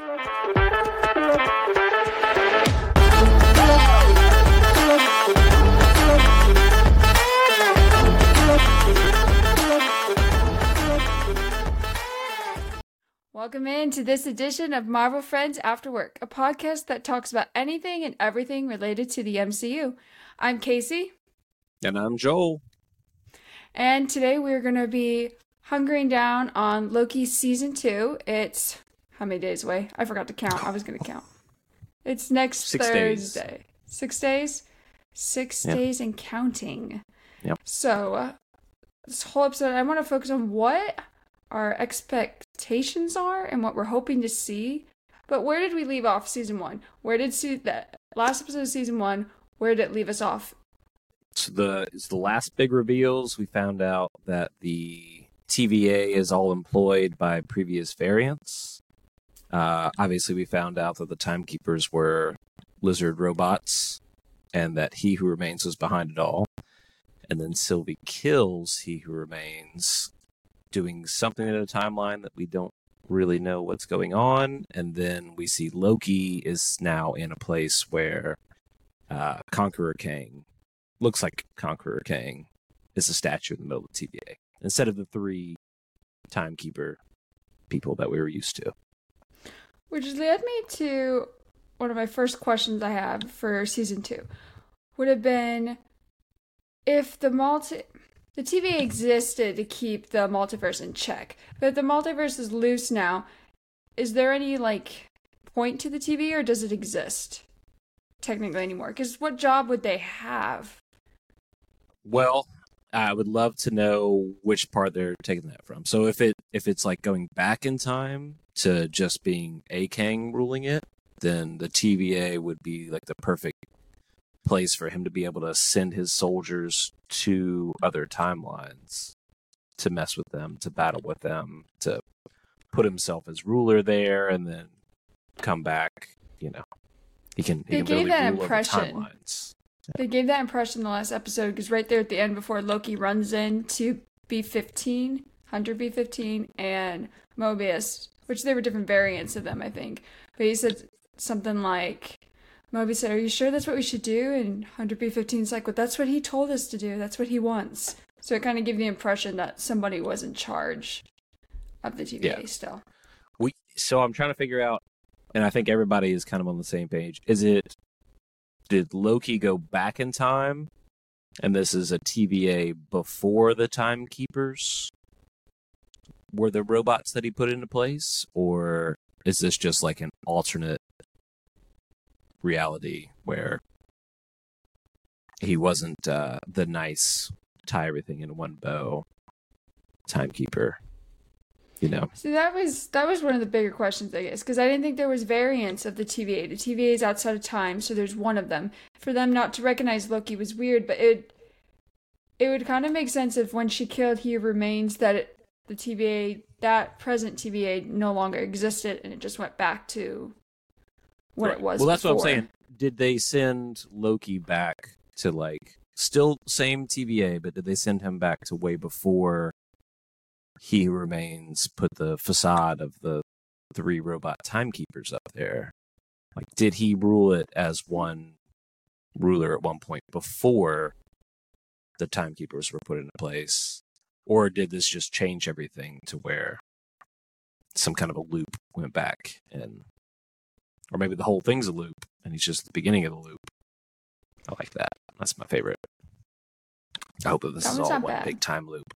Welcome in to this edition of Marvel Friends After Work, a podcast that talks about anything and everything related to the MCU. I'm Casey. And I'm Joel. And today we're going to be hungering down on Loki season two. It's how many days away? I forgot to count. I was going to count. It's next Six Thursday. days. Six days? Six Yep. days and counting. Yep. So, uh, this whole episode, I want to focus on what our expectations are and what we're hoping to see. But where did we leave off season one? Where did see that last episode of season one? Where did it leave us off? So the it's the last big reveals. We found out that the TVA is all employed by previous variants. Uh, obviously, we found out that the timekeepers were lizard robots, and that He Who Remains was behind it all. And then Sylvie kills He Who Remains, doing something in a timeline that we don't really know what's going on. And then we see Loki is now in a place where uh, Conqueror Kang looks like Conqueror Kang is a statue in the middle of the TVA instead of the three timekeeper people that we were used to. Which led me to one of my first questions I have for season two. Would have been if the multi the TVA existed to keep the multiverse in check, but the multiverse is loose now, is there any like point to the TV or does it exist technically anymore? Because what job would they have? Well, I would love to know which part they're taking that from. So if it if it's like going back in time to just being a Kang ruling it, then the TVA would be like the perfect place for him to be able to send his soldiers to other timelines to mess with them, to battle with them, to put himself as ruler there and then come back, you know. He can he They can gave really that impression. They gave that impression in the last episode because right there at the end, before Loki runs in to B15, Hunter B15, and Mobius, which they were different variants of them, I think. But he said something like, Mobius said, Are you sure that's what we should do? And Hunter B15 is like, Well, that's what he told us to do. That's what he wants. So it kind of gave the impression that somebody was in charge of the TVA Yeah. still. we so i'm trying to figure out and i think everybody is kind of on the same page is it did loki go back in time? And this is a tva before the timekeepers? Were the robots that he put into place? Or is this just like an alternate reality where he wasn't uh, the nice tie everything in one bow timekeeper you know See, that was that was one of the bigger questions, I guess, because I didn't think there was variants of the TVA. The TVA is outside of time, so there's one of them. For them not to recognize Loki was weird, but it it would kind of make sense if when she killed He Remains that it, the TVA that present TVA no longer existed and it just went back to what Right. it was. Well, that's what I'm saying. Did they send Loki back to like still same TVA, but did they send him back to way before he Who remains put the facade of the three robot timekeepers up there? Like, did he rule it as one ruler at one point before the timekeepers were put into place? Or did this just change everything to where some kind of a loop went back and or maybe the whole thing's a loop and he's just the beginning of the loop. I like that. That's my favorite. I hope that this That is all one bad. big time loop.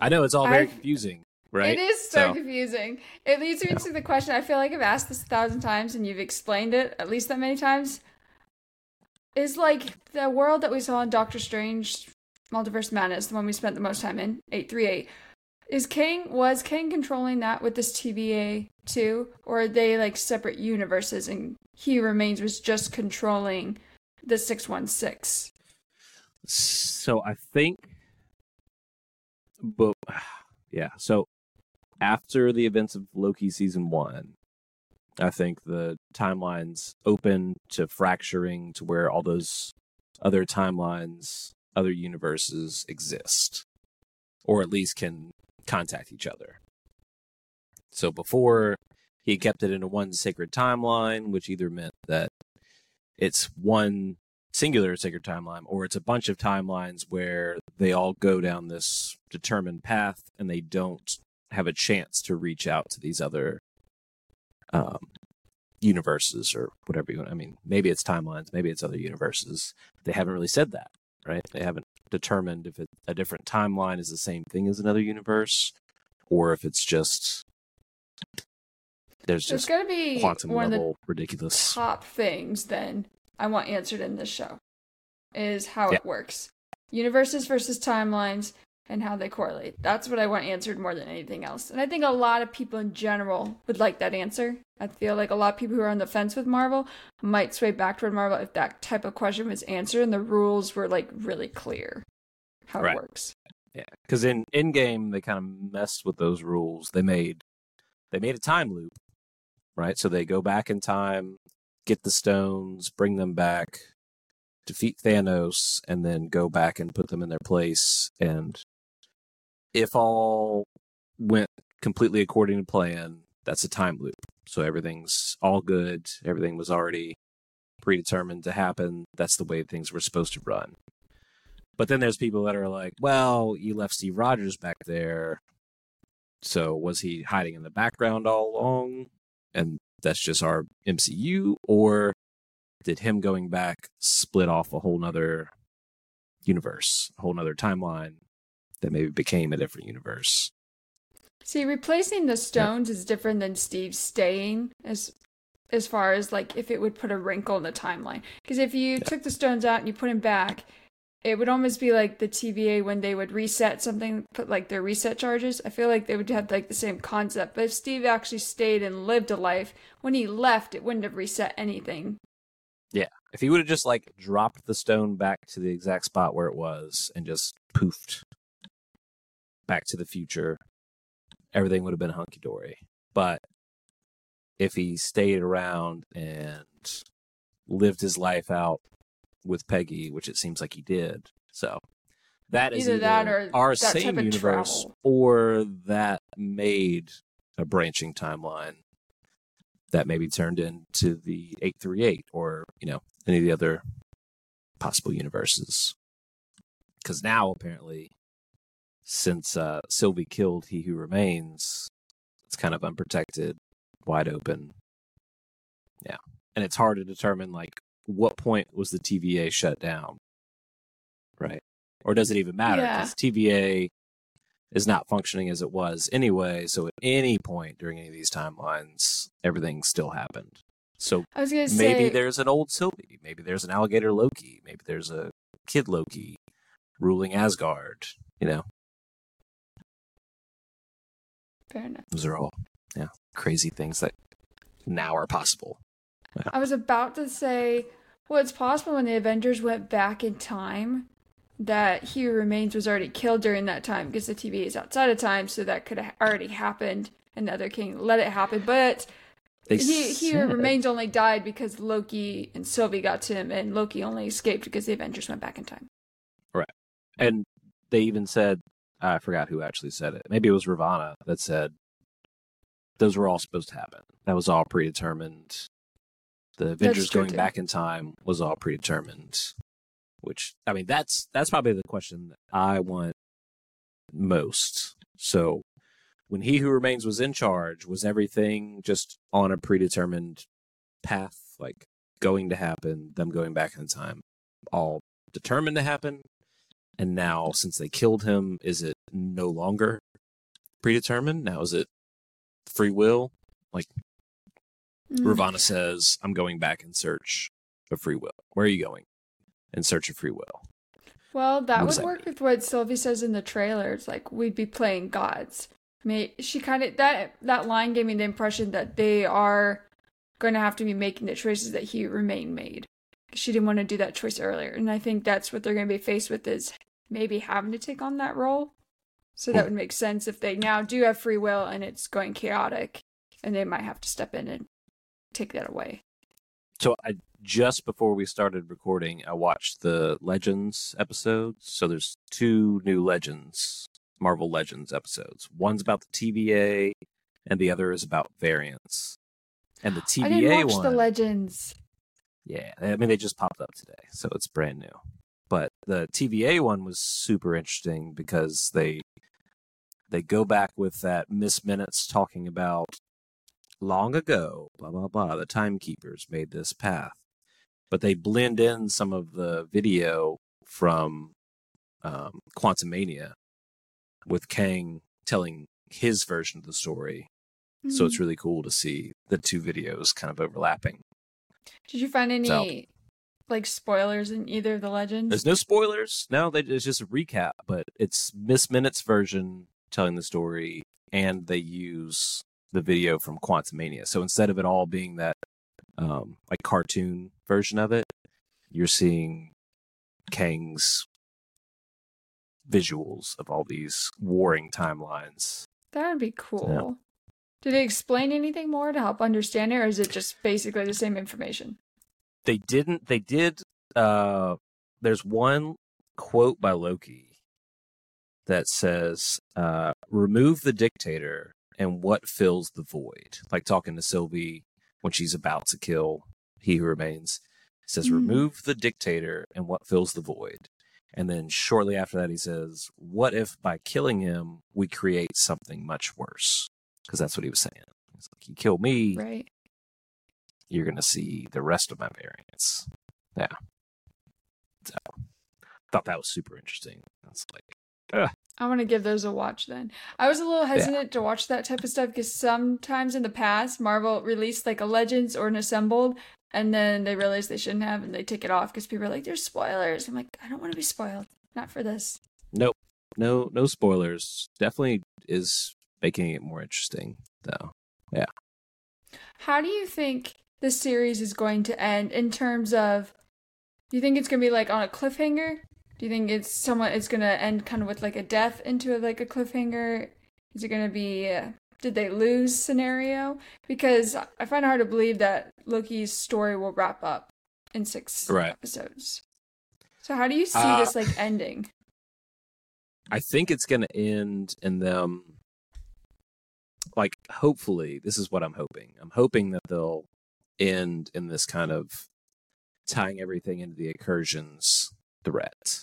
I know it's all very I've- confusing, right? It is so, So- confusing. It leads me Yeah. to the question. I feel like I've asked this a thousand times and you've explained it at least that many times. Is like the world that we saw in Doctor Strange Multiverse Madness, the one we spent the most time in, 838. Is Kang was Kang controlling that with this TVA too? Or are they like separate universes and he remains was just controlling the six one six? So I think, but yeah. So after the events of Loki season one, I think the timelines open to fracturing to where all those other timelines, other universes exist, or at least can contact each other. So before he kept it into one sacred timeline, which either meant that it's one singular sacred timeline or it's a bunch of timelines where they all go down this determined path and they don't have a chance to reach out to these other um, universes or whatever you want. I mean, maybe it's timelines, maybe it's other universes. They haven't really said that, right? They haven't determined if it, a different timeline is the same thing as another universe or if it's just there's There's just going to be quantum of the level ridiculous. top things then I want answered in this show is how Yeah. it works. Universes versus timelines and how they correlate. That's what I want answered more than anything else. And I think a lot of people in general would like that answer. I feel like a lot of people who are on the fence with Marvel might sway back toward Marvel if that type of question was answered and the rules were like really clear how Right. it works. Yeah, because in Endgame they kind of messed with those rules. They made they made a time loop, right? So they go back in time, get the stones, bring them back, defeat Thanos, and then go back and put them in their place. And if all went completely according to plan, that's a time loop. So everything's all good. Everything was already predetermined to happen. That's the way things were supposed to run. But then there's people that are like, well, you left Steve Rogers back there. So was he hiding in the background all along? And that's just our MCU? Or did him going back split off a whole nother universe, a whole nother timeline that maybe became a different universe? See, replacing the stones is different than Steve staying as as far as like if it would put a wrinkle in the timeline. Because if you took the stones out and you put him back, it would almost be like the TVA when they would reset something, put like their reset charges. I feel like they would have like the same concept. But if Steve actually stayed and lived a life, when he left, it wouldn't have reset anything. Yeah. If he would have just like dropped the stone back to the exact spot where it was and just poofed back to the future, everything would have been hunky dory. But if he stayed around and lived his life out with Peggy, which it seems like he did, so that is Either that or our that same universe, or that made a branching timeline that maybe turned into the 838 or you know any of the other possible universes. Because now apparently since uh sylvie killed he who remains it's kind of unprotected wide open. Yeah. And it's hard to determine like what point was the tva shut down right or does it even matter Yeah. because tva is not functioning as it was anyway so at any point during any of these timelines everything still happened so I was gonna say maybe there's an old Sylvie, maybe there's an alligator Loki, maybe there's a kid Loki ruling Asgard. You know, fair enough. those are all yeah crazy things that now are possible. I was about to say, well, it's possible when the Avengers went back in time that He Remains was already killed during that time because the TV is outside of time, so that could have already happened, and the other king let it happen. But They he, he Remains only died because Loki and Sylvie got to him, and Loki only escaped because the Avengers went back in time. Right. And they even said I forgot who actually said it. Maybe it was Ravonna that said those were all supposed to happen. That was all predetermined. The Avengers going too. back in time was all predetermined. Which I mean, that's that's probably the question that I want most. So, when He Who Remains was in charge, was everything just on a predetermined path, like going to happen? Them going back in time, all determined to happen, and now since they killed him, is it no longer predetermined? Now is it free will? Mm. Ravonna says, I'm going back in search of free will. Where are you going? In search of free will. Well, that What would that work with what Sylvie says in the trailer. It's like we'd be playing gods. I mean, she kind of that that line gave me the impression that they are going to have to be making the choices that he remain made. She didn't want to do that choice earlier, and I think that's what they're going to be faced with is maybe having to take on that role. So that would make sense if they now do have free will and it's going chaotic, and they might have to step in and take that away. So I just before we started recording, I watched the Legends episodes. So there's two new Legends, Marvel Legends episodes. One's about the TVA, and the other is about variants. And the TVA I didn't watch one, the Legends. yeah, I mean they just popped up today, so it's brand new. But the TVA one was super interesting because they they go back with that Miss Minutes talking about long ago, blah blah blah. The timekeepers made this path, but they blend in some of the video from um, Quantumania with Kang telling his version of the story. So Hmm. it's really cool to see the two videos kind of overlapping. Did you find any So- like spoilers in either of the Legends? There's no spoilers. No, they, it's just a recap, but it's Miss Minutes version telling the story, and they use the video from Quantumania. So instead of it all being that um, like cartoon version of it, you're seeing Kang's visuals of all these warring timelines. That would be cool. Did they explain anything more to help understand it, or is it just basically the same information? They didn't. They did. Uh, there's one quote by Loki that says, uh, "Remove the dictator, and what fills the void?" Like talking to Sylvie when she's about to kill He Who Remains. Says, Mm. "Remove the dictator, and what fills the void?" And then shortly after that, he says, "What if by killing him we create something much worse?" Because that's what he was saying. He's like, "You kill me, Right. you're going to see the rest of my variants. Yeah. So, thought that was super interesting. That's like, I want to give those a watch then. I was a little hesitant to watch that type of stuff because sometimes in the past, Marvel released like a Legends or an Assembled, and then they realized they shouldn't have, and they take it off because people are like, "There's spoilers." I'm like, I don't want to be spoiled. Not for this. nope, no, no spoilers. Definitely is making it more interesting, though. Yeah. How do you think the series is going to end in terms of? Do you think it's gonna be like on a cliffhanger? Do you think it's someone? It's gonna end kind of with like a death into like a cliffhanger? Is it gonna be? Uh, did they lose scenario? Because I find it hard to believe that Loki's story will wrap up in six Right. episodes. So how do you see Uh, this like ending? I think it's going to end in them. Like, hopefully, this is what I'm hoping. I'm hoping that they'll end in this kind of tying everything into the incursions threat.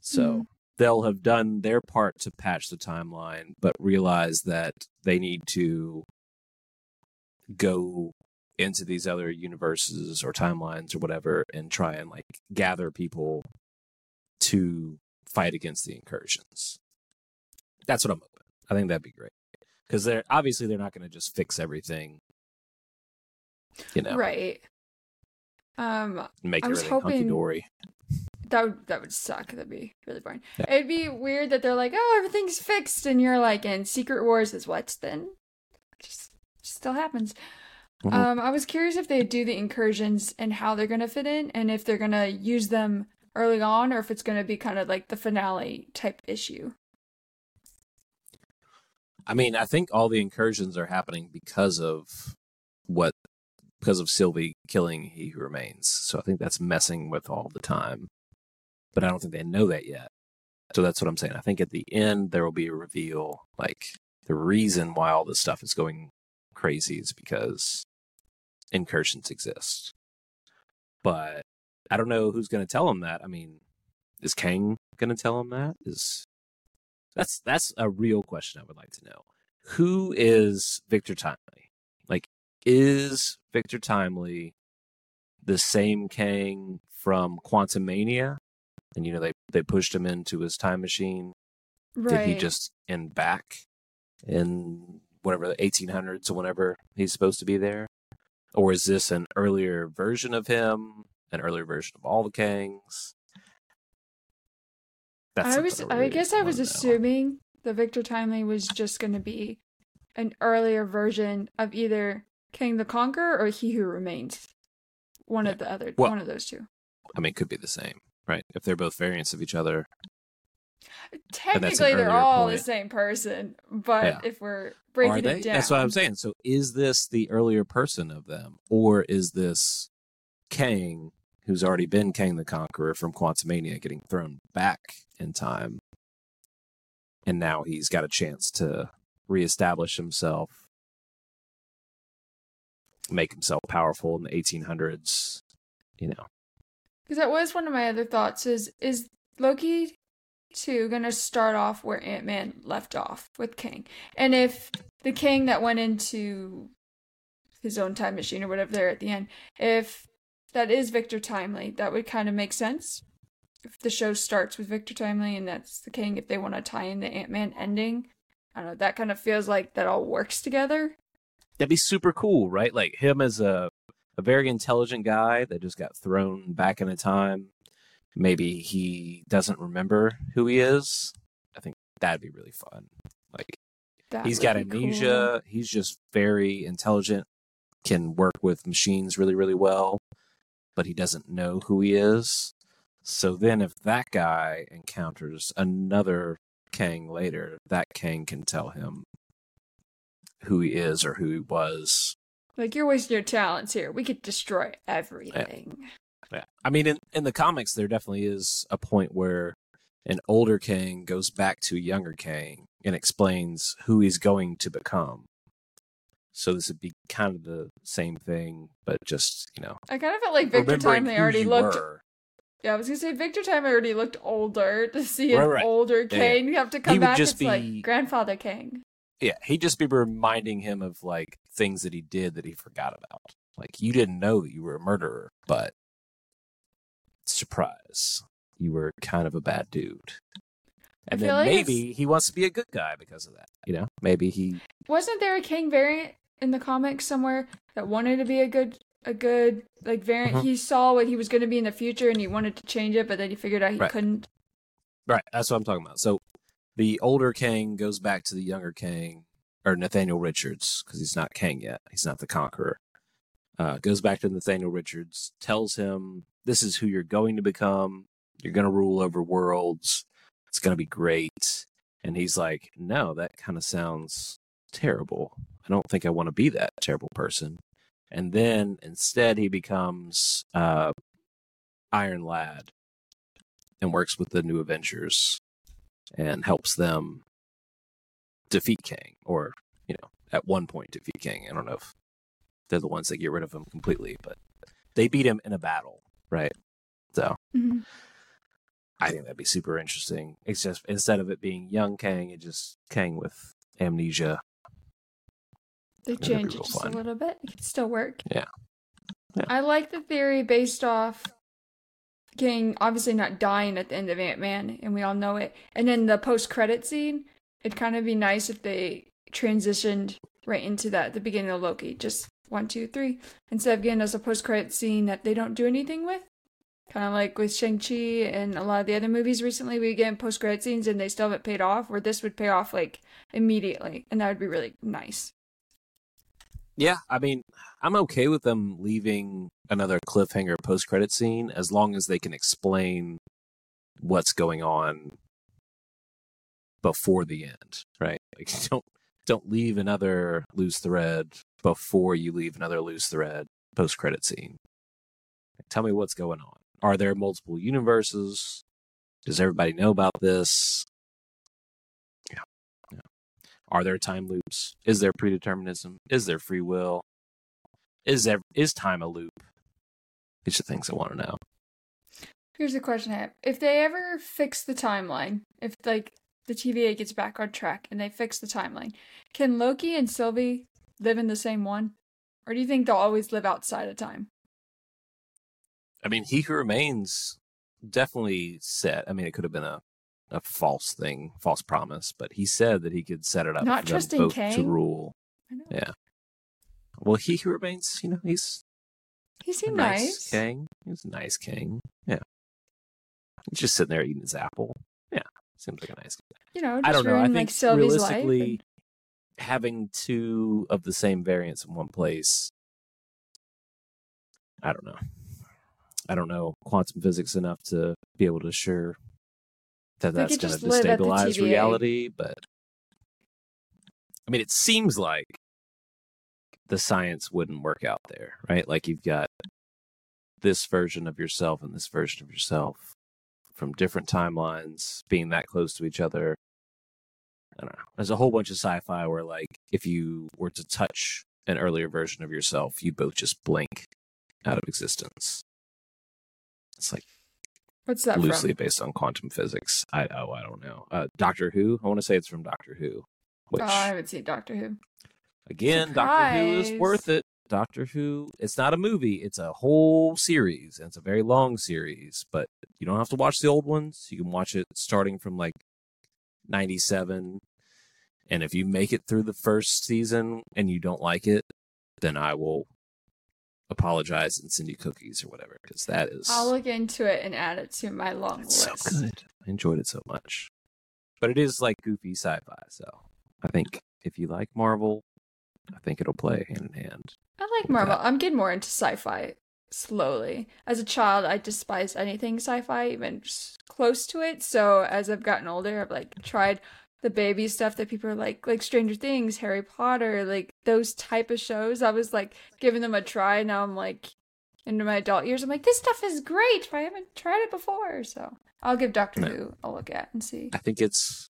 So Mhm. they'll have done their part to patch the timeline, but realize that they need to go into these other universes or timelines or whatever and try and like gather people to fight against the incursions. That's what I'm hoping. I think that'd be great because they're obviously they're not going to just fix everything, you know, Right. Um, make I was everything hunky hoping- dory. That would that would suck. That'd be really boring. Yeah. It'd be weird that they're like, "Oh, everything's fixed," and you're like, "And Secret Wars is what?" Then just still happens. Mhm. Um, I was curious if they do the incursions and how they're gonna fit in, and if they're gonna use them early on, or if it's gonna be kind of like the finale type issue. I mean, I think all the incursions are happening because of what because of Sylvie killing He Who Remains. So I think that's messing with all the time. But I don't think they know that yet. So that's what I'm saying. I think at the end there will be a reveal, like the reason why all this stuff is going crazy is because incursions exist. But I don't know who's going to tell him that. I mean, is Kang going to tell him that? Is that's that's a real question I would like to know. Who is Victor Timely? Like, is Victor Timely the same Kang from Quantumania? And you know they they pushed him into his time machine. Right. Did he just end back in whatever the 1800s or whenever he's supposed to be there? Or is this an earlier version of him? An earlier version of all the Kangs? That's I was. I really guess I was wanna know. assuming that Victor Timely was just going to be an earlier version of either Kang the Conqueror or He Who Remains. One of the other. Well- one of those two. I mean, it could be the same, right? If they're both variants of each other. Technically, they're all the same person, but Yeah. if we're breaking it down, That's what I'm saying. So is this the earlier person of them? Or is this Kang, who's already been Kang the Conqueror from Quantumania, getting thrown back in time? And now he's got a chance to reestablish himself, make himself powerful in the 1800s. You know, Because that was one of my other thoughts is is Loki 2 going to start off where Ant-Man left off with Kang? And if the Kang that went into his own time machine or whatever there at the end, if that is Victor Timely, that would kind of make sense. If the show starts with Victor Timely and that's the Kang, if they want to tie in the Ant-Man ending, I don't know, that kind of feels like that all works together. that'd be super cool, right? Like him as a a very intelligent guy that just got thrown back in a time. Maybe he doesn't remember who he is. I think that'd be really fun. Like That he's got be cool. amnesia. He's just very intelligent, can work with machines really, really well, but he doesn't know who he is. So then, if that guy encounters another Kang later, that Kang can tell him who he is or who he was. Like you're wasting your talents here. We could destroy everything. Yeah. I mean, in, in the comics, there definitely is a point where an older Kang goes back to a younger Kang and explains who he's going to become. So this would be kind of the same thing, but just you know, I kind of felt like Victor Time. They already looked. were. Yeah, I was gonna say Victor Time already looked older. To see an Right, right. older Yeah, Kang have to come would back, just it's be- like grandfather Kang. Yeah, he'd just be reminding him of like things that he did that he forgot about. Like you didn't know that you were a murderer, but surprise, you were kind of a bad dude. And then like maybe he wants to be a good guy because of that. You know, maybe he Wasn't there a Kang variant in the comics somewhere that wanted to be a good, a good like variant? Mhm. He saw what he was going to be in the future, and he wanted to change it, but then he figured out he Right. couldn't. Right, that's what I'm talking about. So the older Kang goes back to the younger Kang, or Nathaniel Richards, because he's not Kang yet. He's not the Conqueror. Uh, goes back to Nathaniel Richards, tells him, "This is who you're going to become. You're going to rule over worlds. It's going to be great." And he's like, "No, that kind of sounds terrible. I don't think I want to be that terrible person." And then instead, he becomes uh, Iron Lad and works with the New Avengers and helps them defeat Kang, or you know, at one point defeat Kang. I don't know if they're the ones that get rid of him completely, but they beat him in a battle, right? So Mhm. I think that'd be super interesting. It's just instead of it being young Kang, it just Kang with amnesia. They That'd changed it just fun. a little bit. It could still work. Yeah. Yeah. I like the theory based off Kang obviously not dying at the end of Ant Man, and we all know it. And then the post credit scene, it'd kind of be nice if they transitioned right into that at the beginning of Loki. Just one, two, three. Instead of getting us a post credit scene that they don't do anything with. Kind of like with Shang-Chi and a lot of the other movies recently, we get post credit scenes and they still haven't paid off, where this would pay off like immediately. And that would be really nice. Yeah, I mean, I'm okay with them leaving another cliffhanger post credit scene as long as they can explain what's going on before the end, right? Like don't don't leave another loose thread before you leave another loose thread post credit scene. Tell me what's going on. Are there multiple universes? Does everybody know about this? Yeah. yeah. Are there time loops? Is there predeterminism? Is there free will? Is there is time a loop? These are things I want to know. Here's a question I have. If they ever fix the timeline, if like the TVA gets back on track and they fix the timeline, can Loki and Sylvie live in the same one? Or do you think they'll always live outside of time? I mean, he who remains definitely said. I mean, it could have been a a false thing, false promise, but he said that he could set it up Not for them both to rule. Yeah. Well, he who remains, you know, he's He a seemed nice, nice. king. He's a nice king. Yeah. He's just sitting there eating his apple. Seems like a nice guy. You know, just I don't know. I think like Sylvie's realistically, and- having two of the same variants in one place, I don't know. I don't know quantum physics enough to be able to assure that that's going to just live at the destabilize reality, but I mean, it seems like the science wouldn't work out there, right? Like you've got this version of yourself and this version of yourself from different timelines being that close to each other. I don't know. There's a whole bunch of sci-fi where like if you were to touch an earlier version of yourself, you both just blink out of existence. It's like What's that loosely from? based on quantum physics. I oh I don't know. Uh, Doctor Who. I want to say it's from Doctor Who. Which Oh, I haven't seen Doctor Who. again, Doctor Who is worth it. Doctor Who. It's not a movie. It's a whole series, and it's a very long series. But you don't have to watch the old ones. You can watch it starting from like '97. And if you make it through the first season and you don't like it, then I will apologize and send you cookies or whatever because that is I'll look into it and add it to my long it's so list. good. I enjoyed it so much. But it is like goofy sci-fi, so I think if you like Marvel, I think it'll play hand in hand. I like Marvel. I'm getting more into sci-fi slowly. As a child, I despised anything sci-fi, even close to it. So as I've gotten older, I've like tried the baby stuff that people are like, like Stranger Things, Harry Potter, like those type of shows. I was like giving them a try. Now I'm like into my adult years. I'm like, this stuff is great. But I haven't tried it before, so I'll give Doctor No. Who a look at and see. I think it's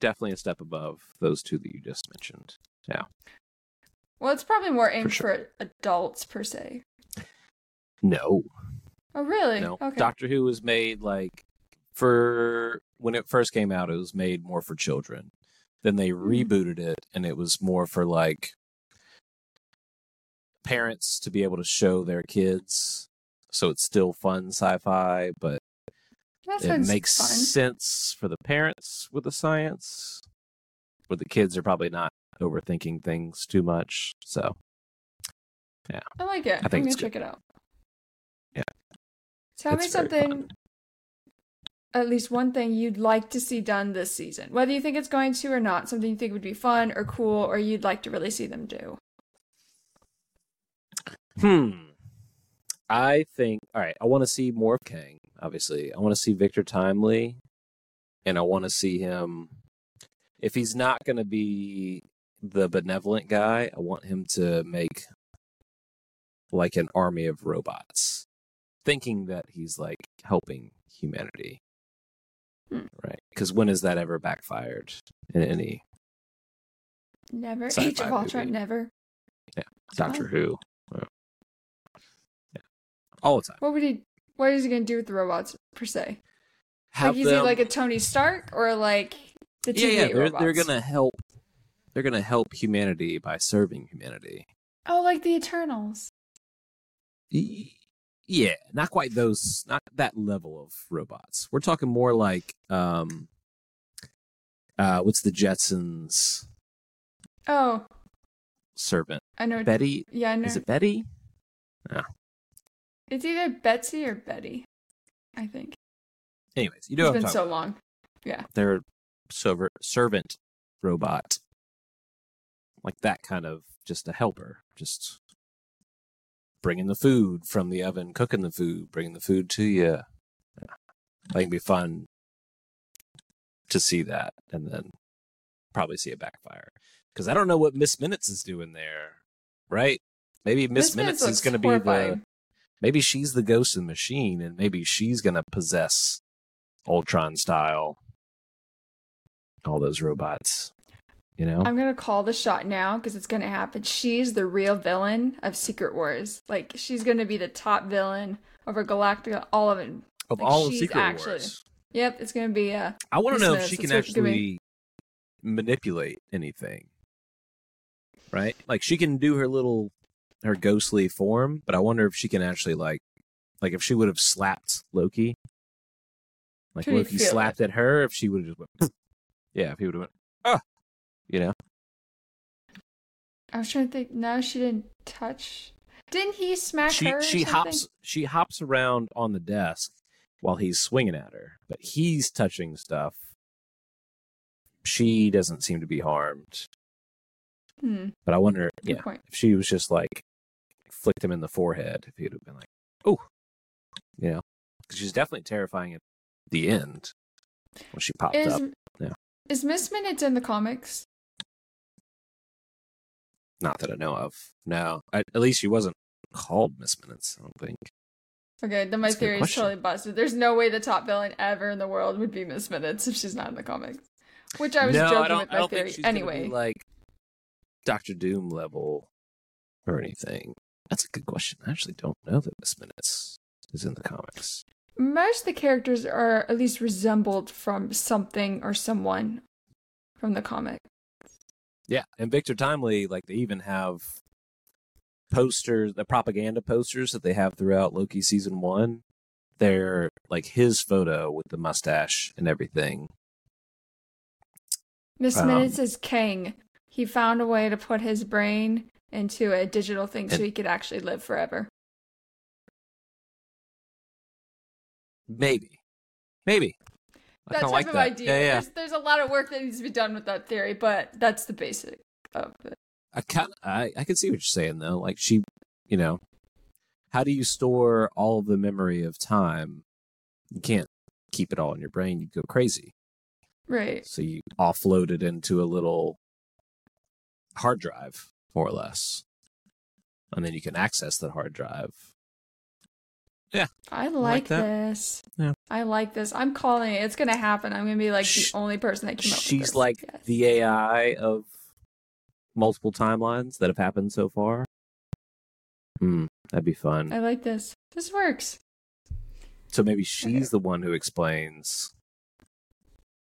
definitely a step above those two that you just mentioned. Yeah. Well, it's probably more aimed sure. for adults per se. No, Oh, really? no. Okay. Doctor Who was made like for when it first came out, it was made more for children. Then they Hmm. rebooted it, and it was more for like parents to be able to show their kids. So it's still fun sci-fi, but that it makes fun. sense for the parents with the science, but the kids are probably not overthinking things too much. So yeah, I like it. I think I'm gonna check it out. Yeah. Tell me It's very something. At least one thing you'd like to see done this season, whether you think it's going to or not. Something you think would be fun or cool, or you'd like to really see them do. Hmm. I think all right. I want to see more of Kang. Obviously, I want to see Victor Timely, and I want to see him. If he's not going to be the benevolent guy, I want him to make like an army of robots, thinking that he's like helping humanity. Hmm. Right? Because when has that ever backfired in any Never. Age of Ultron. movie. Never. Yeah. Doctor Oh. Who? Yeah. Yeah. All the time. What would he? What is he gonna do with the robots per se? Have like, is he like a Tony Stark or like the yeah, TV yeah, they're they're gonna help. They're gonna help humanity by serving humanity. Oh, like the Eternals. Yeah, not quite those, not that level of robots. We're talking more like, um, uh, what's the Jetsons Oh, servant? I know. Betty? Yeah, I know. Is it Betty? No. It's either Betsy or Betty. I think Anyways, you know it's been so about. long. Yeah, they're server, servant robot, like that kind of just a helper, just bringing the food from the oven, cooking the food, bringing the food to you. Yeah. I think it'd be fun to see that, and then probably see it backfire because I don't know what Miss Minutes is doing there, right? Maybe Miss Minutes, is going to be the maybe she's the ghost in the machine, and maybe she's going to possess Ultron style all those robots. You know, I'm gonna call the shot now because it's gonna happen. She's the real villain of Secret Wars. Like she's gonna be the top villain over Galactus. All of it. of like, all of Secret actually- Wars. Yep, it's gonna be. Uh, I want to know if she can that's what it's gonna actually manipulate anything. Right? Like she can do her little her ghostly form, but I wonder if she can actually like like if she would have slapped Loki. Like what if he feel it? slapped at her if she would have just went Yeah, if he would have went ah you know. I was trying to think. No, she didn't touch. Didn't he smack She her? she hops she hops around on the desk while he's swinging at her, but he's touching stuff. She doesn't seem to be harmed. Hmm. But I wonder, Good yeah, point. if she was just like flicked him in the forehead, if he'd have been like, "Oh," you know, because she's definitely terrifying at the end when she popped Is up. Yeah. is Miss Minutes in the comics? Not that I know of. No, I, at least she wasn't called Miss Minutes. I don't think. Okay, then my That's theory is totally busted. There's no way the top villain ever in the world would be Miss Minutes if she's not in the comics. Which I was no, joking I with my theory. think she's Anyway, like Doctor Doom level or anything. That's a good question. I actually don't know that Miss Minutes is in the comics. most of the characters are at least resembled from something or someone from the comic. Yeah, and Victor Timely, like they even have posters, the propaganda posters that they have throughout Loki season one. They're like his photo with the mustache and everything. Miss Um, Minutes is Kang. He found a way to put his brain into a digital thing so he could actually live forever. Maybe, maybe. I That type like of that. idea. Yeah, yeah. There's, there's a lot of work that needs to be done with that theory, but that's the basic of it. I can I I can see what you're saying though. Like she, you know, how do you store all the memory of time? You can't keep it all in your brain. You go crazy. Right. So you offload it into a little hard drive, more or less, and then you can access that hard drive. I like, like this. Yeah. I like this. I'm calling it. It's gonna happen. I'm gonna be like Sh- the only person that came up She's like Yes. the AI of multiple timelines that have happened so far. Hmm, that'd be fun. I like this. This works. So maybe she's the one who explains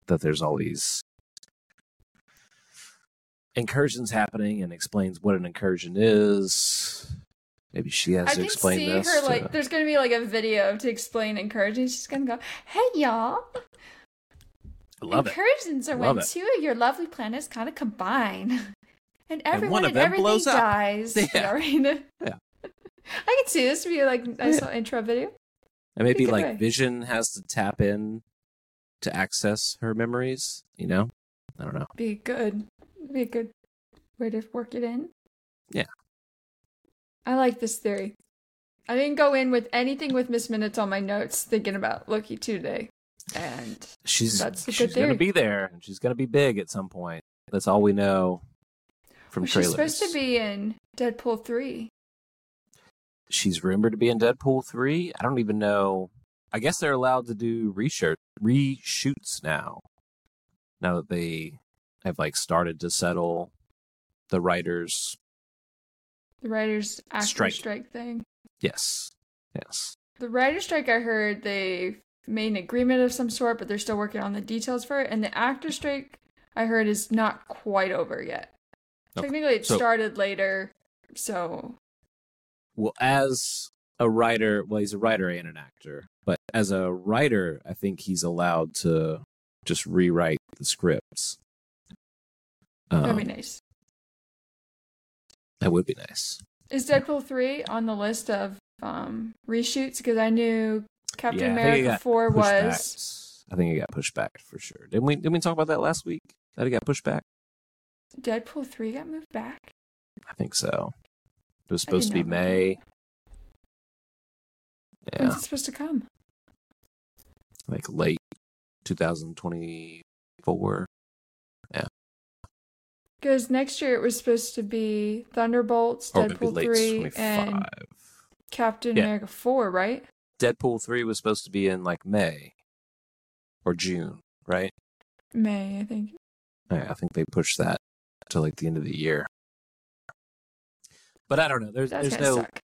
that there's all these incursions happening and explains what an incursion is. Maybe she has I to can explain see this. her to- like. There's gonna be like a video to explain encouraging. She's gonna go, "Hey y'all, I love it. incursions are Love when it. two of your lovely planets kind of combine, and everyone one of and them everything blows up. dies." Yeah. Yeah. I can see this be like a nice little intro video. And maybe like way. Vision has to tap in to access her memories. You know, I don't know. Be good. Be a good way to work it in. Yeah. I like this theory. I didn't go in with anything with Miss Minutes on my notes thinking about Loki today. And She's That's she's gonna be there, and she's gonna be big at some point. That's all we know from well, she's supposed to be in Deadpool 3. she's rumored to be in Deadpool 3. I don't even know. I guess they're allowed to do reshoot reshoots now. Now that they have like started to settle the writers. The writer's actor Strike. strike. thing. Yes. Yes. The writer's strike, I heard they made an agreement of some sort, but they're still working on the details for it. And the actor strike, I heard, is not quite over yet. Okay. Technically, it So- started later, so Well, as a writer, well, he's a writer and an actor, but as a writer, I think he's allowed to just rewrite the scripts. that'd be Um, nice. That would be nice. Is Deadpool 3 on the list of um, reshoots? Because I knew Captain Yeah, America 4 was. I think it got pushed back for sure. Didn't we? Didn't we talk about that last week? That it got pushed back. Deadpool 3 got moved back? I think so. It was supposed to be didn't know about May. When's Yeah, it supposed to come? like late 2024. Because next year it was supposed to be Thunderbolts, oh, maybe Deadpool late 3, and Captain Yeah. America 4, right? Deadpool 3 was supposed to be in like May or June, right? May, I think. I I think they pushed that to like the end of the year. But I don't know. There's That's there's no suck.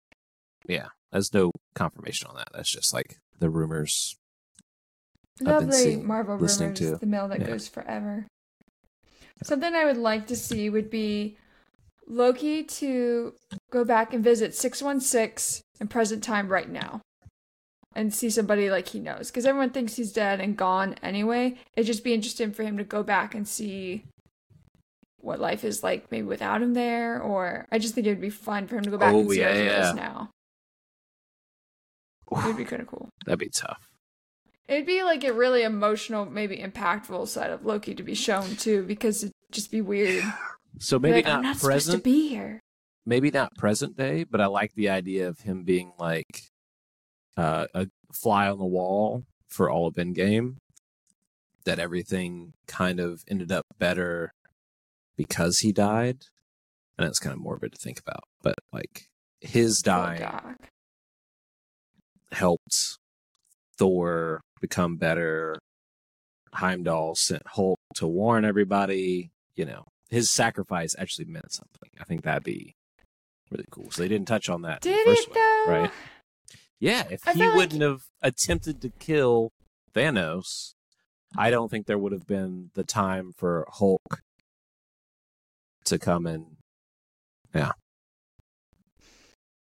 yeah, there's no confirmation on that. That's just like the rumors. Lovely seeing- Marvel listening rumors, to. the mail that Yeah. goes forever. Something I would like to see would be Loki to go back and visit 616 in present time right now and see somebody like he knows. Because everyone thinks he's dead and gone anyway. It'd just be interesting for him to go back and see what life is like maybe without him there. Or I just think it would be fun for him to go back Oh, and see yeah, what he yeah. knows now. It would be kind of cool. That'd be tough. It'd be like a really emotional, maybe impactful side of Loki to be shown too, because it'd just be weird. So maybe like, I'm not not supposed to be here. maybe not present day, but I like the idea of him being like uh, a fly on the wall for all of Endgame. That everything kind of ended up better because he died, and it's kind of morbid to think about. But like his dying Doc. helped Thor become better, Heimdall sent Hulk to warn everybody. You know, his sacrifice actually meant something. I think that'd be really cool. So they didn't touch on that. Did it one, though? Right. Yeah, if I he wouldn't have attempted to kill Thanos, I don't think there would have been the time for Hulk to come and yeah.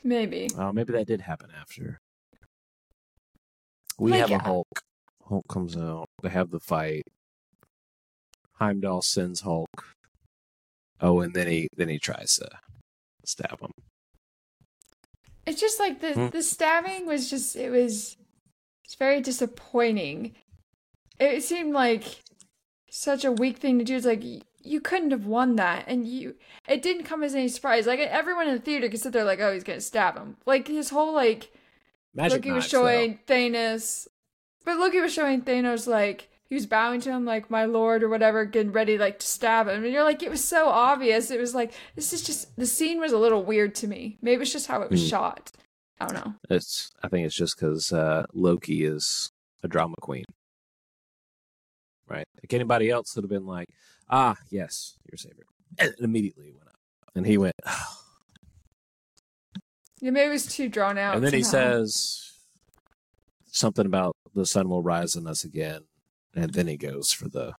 Maybe. Oh, maybe that did happen after. We Like, have a Hulk. Hulk comes out. They have the fight. Heimdall sends Hulk. Oh, and then he then he tries to stab him. It's just like the Hmm. the stabbing was just it was it's very disappointing. It seemed like such a weak thing to do. It's like you couldn't have won that, and you it didn't come as any surprise. Like everyone in the theater could sit there like, oh, he's gonna stab him. Like his whole like Magic Loki was knives, showing Thanos, but Loki was showing Thanos like he was bowing to him like my lord or whatever, getting ready like to stab him, and you're like, it was so obvious. It was like this is just the scene was a little weird to me. Maybe it's just how it was Hmm. shot. I don't know. It's. I think it's just because uh, Loki is a drama queen, right? Like anybody else would have been like, "Ah, yes, your savior," and it immediately went up, and he went, Yeah, maybe it was too drawn out. and then he says something about the sun will rise on us again, and then he goes for the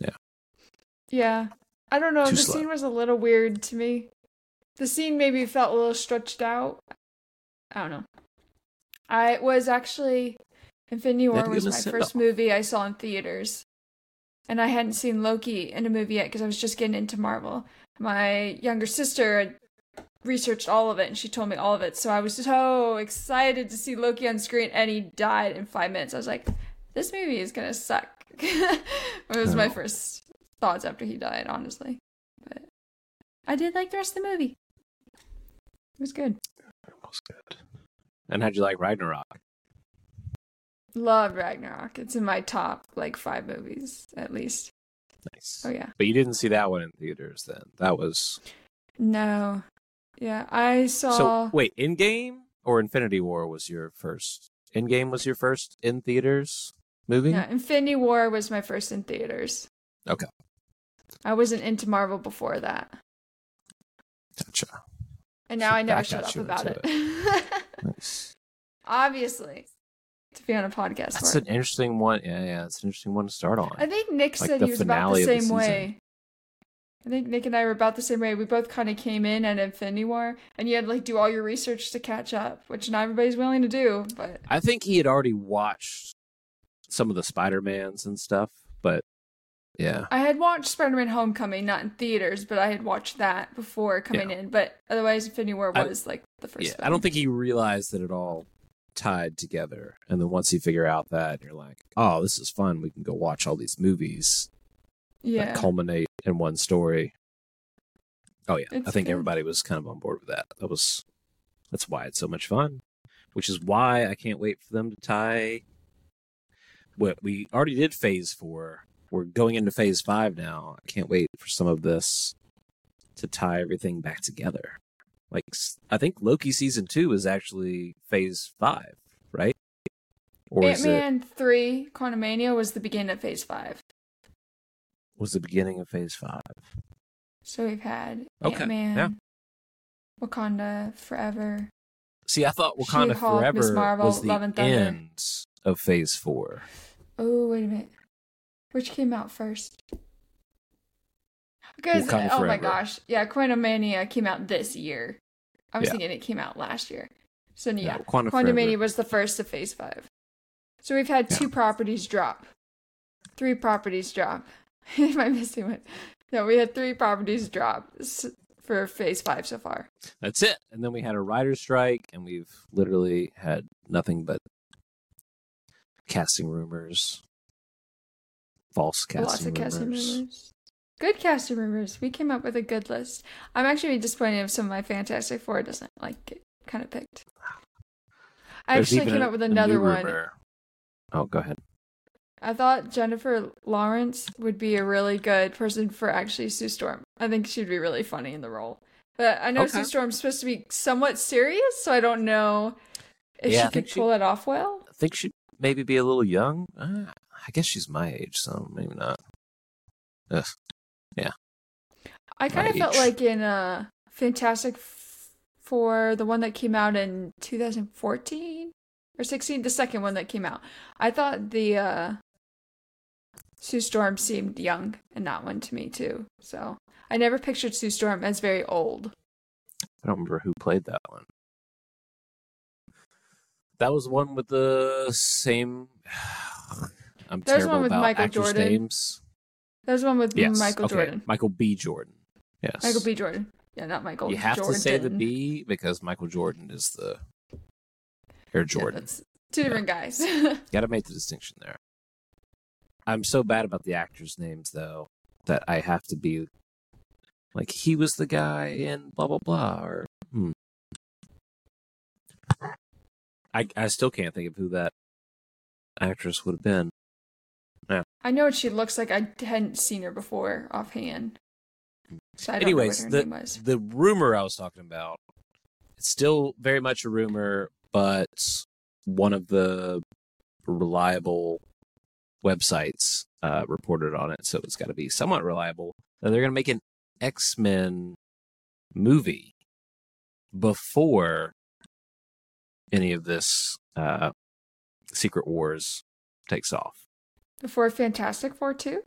Yeah. Yeah, I don't know. Too the slow. scene was a little weird to me. The scene maybe felt a little stretched out. I don't know. I was actually Infinity War was give him a my first movie I saw in theaters. And I hadn't seen Loki in a movie yet because I was just getting into Marvel. My younger sister researched all of it and she told me all of it. So I was so excited to see Loki on screen and he died in five minutes. I was like, this movie is gonna suck. it was my Oh. first thoughts after he died, honestly. But I did like the rest of the movie. It was good. It was good. And how'd you like Ragnarok? Love Ragnarok. It's in my top like five movies at least. Nice. Oh yeah. But you didn't see that one in theaters then. That was No. Yeah, I saw so. Wait, Endgame or Infinity War was your first? Endgame was your first in theaters movie. Yeah, Infinity War was my first in theaters. Okay. I wasn't into Marvel before that. Gotcha. And now So I never shut up about into it. Nice. Obviously. To be on a podcast That's an it. interesting one. Yeah, yeah, it's an interesting one to start on. I think Nick Like said he was about the of the same way. I think Nick and I were about the same way. We both kind of came in at Infinity War, and you had to like do all your research to catch up, which not everybody's willing to do. But I think he had already watched some of the Spider Mans and stuff, but yeah, I had watched Spider-Man: Homecoming, not in theaters, but I had watched that before coming in. But otherwise, Infinity War I- was like the first. yeah. I don't think he realized that it all tied together. And then once you figure out that, you're like, oh, this is fun. We can go watch all these movies Yeah, that culminate in one story. Oh yeah, I think good. everybody was kind of on board with that. That was that's why it's so much fun. Which is why I can't wait for them to tie. What we already did phase four. We're going into phase five now. I can't wait for some of this to tie everything back together. Like I think Loki season two is actually phase five, right? Or Ant is it Man three, Quantumania was the beginning of Phase Five. Was the beginning of phase five? So we've had Okay, Ant Man, yeah. Wakanda Forever. See, I thought Wakanda She-Hulk, Forever Marvel, was the Love and Thunder. end of Phase Four. Oh wait a minute, which came out first? Because Wakanda oh my gosh, yeah, Quantumania came out this year. I was Yeah. thinking it came out last year. So yeah, No, Wakanda Quantumania was the first of Phase Five. So we've had two properties drop, three properties drop. Am I missing one? No, we had three properties drop for Phase Five so far. That's it. And then we had a writer's strike, and we've literally had nothing but casting rumors, false casting Lots of rumors. casting rumors. Good casting rumors. We came up with a good list. I'm actually disappointed if some of my Fantastic Four doesn't like get kind of picked. I There's actually came a- up with another one. rumor. Oh, go ahead. I thought Jennifer Lawrence would be a really good person for actually Sue Storm. I think she'd be really funny in the role. But I know Okay. Sue Storm's supposed to be somewhat serious, so I don't know if Yeah, she could she- pull it off well. I think she'd maybe be a little young. Uh, I guess she's my age, so maybe not. Ugh. I kind of felt like in uh Fantastic F- Four, the one that came out in 2014 or 16, the second one that came out. I thought the uh Sue Storm seemed young in that one to me too. So I never pictured Sue Storm as very old. I don't remember who played that one. That was one with the same. I'm There's terrible one with about Michael actors' Jordan. names. Was one with Yes, Michael okay. Jordan. Michael B. Jordan. Yes. Michael B. Jordan. Yeah, not Michael. You have Jordan. to say the B because Michael Jordan is the Air Yeah, Jordan. that's two different guys. Got to make the distinction there. I'm so bad about the actors' names though that I have to be like he was the guy in blah blah blah or hmm. I I still can't think of who that actress would have been. Yeah. I know what she looks like. I hadn't seen her before offhand. So Anyways, know what her name the the rumor I was talking about, it's still very much a rumor, but one of the reliable websites uh, reported on it, so it's got to be somewhat reliable. That they're going to make an X Men movie before any of this uh, Secret Wars takes off. Before Fantastic Four too?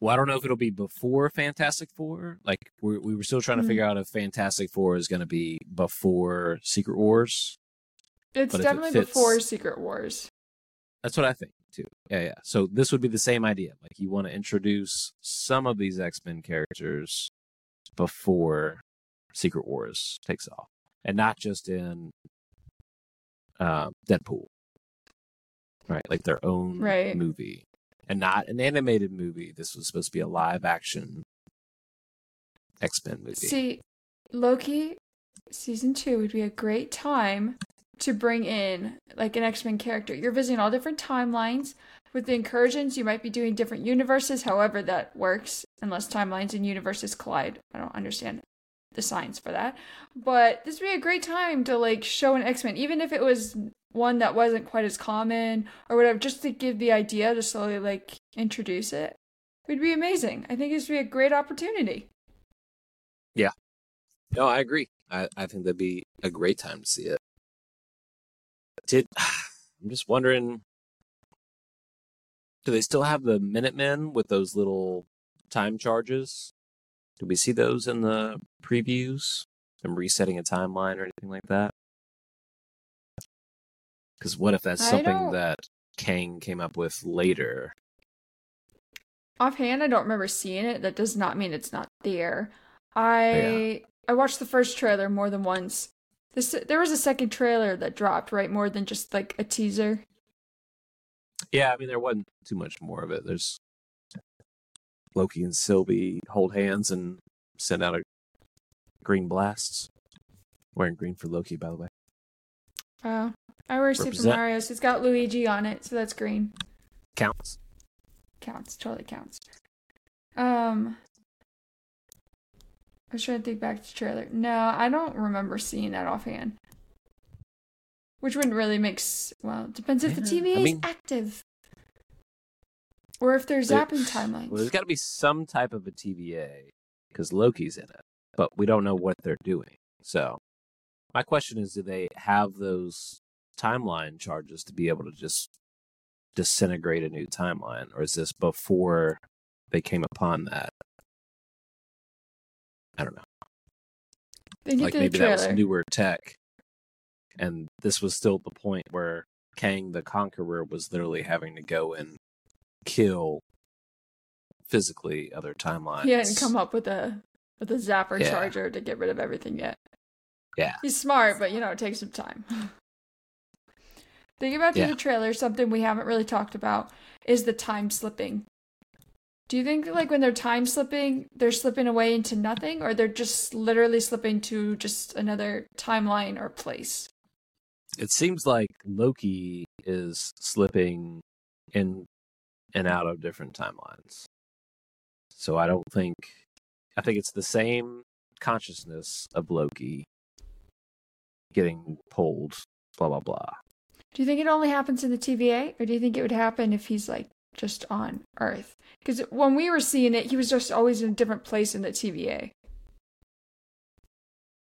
Well, I don't know if it'll be before Fantastic Four. Like we we were still trying to Mhm. figure out if Fantastic Four is going to be before Secret Wars. It's if it definitely fits- before Secret Wars. That's what I think too. Yeah, yeah. So this would be the same idea. Like you want to introduce some of these X Men characters before Secret Wars takes off, and not just in uh, Deadpool, right? Like their own Right. movie, and not an animated movie. This was supposed to be a live action X Men movie. See, Loki season two would be a great time to bring in like an X Men character. You're visiting all different timelines. With the incursions, you might be doing different universes, however that works, unless timelines and universes collide. I don't understand the science for that. But this would be a great time to like show an X Men, even if it was one that wasn't quite as common or whatever, just to give the idea to slowly like introduce it. It would be amazing. I think this would be a great opportunity. Yeah. No, I agree. I, I think that'd be a great time to see it. Did I'm just wondering, do they still have the Minutemen with those little time charges? Do we see those in the previews? Them resetting a timeline or anything like that? Because what if that's I something don't- that Kang came up with later? Offhand, I don't remember seeing it. That does not mean it's not there. I I watched the first trailer more than once. This there was a second trailer that dropped, right? More than just like a teaser. Yeah, I mean there wasn't too much more of it. There's Loki and Sylvie hold hands and send out a green blasts. Wearing green for Loki, by the way. Oh, I wear Super Represent. so It's got Luigi on it, so that's green. Counts. Counts. Totally counts. Um, I was trying to think back to the trailer. No, I don't remember seeing that offhand. Which wouldn't really make s- well. it Depends if the Yeah, TVA I is active, or if they're zapping timelines. Well, there's got to be some type of a TVA because Loki's in it, but we don't know what they're doing. So, my question is, do they have those timeline charges to be able to just disintegrate a new timeline, or is this before they came upon that? I don't know. Get like maybe that was newer tech and this was still the point where kang the conqueror was literally having to go and kill physically other timelines He hadn't come up with a with a zapper Yeah. charger to get rid of everything yet. Yeah. He's smart, but you know, it takes some time. Thinking about through Yeah. the trailer, something we haven't really talked about is the time slipping. Do you think like when they're time slipping, they're slipping away into nothing, or they're just literally slipping to just another timeline or place? it seems like loki is slipping in and out of different timelines so i don't think i think it's the same consciousness of loki getting pulled blah blah blah Do you think it only happens in the TVA, or do you think it would happen if he's like just on Earth? Because when we were seeing it, he was just always in a different place in the TVA.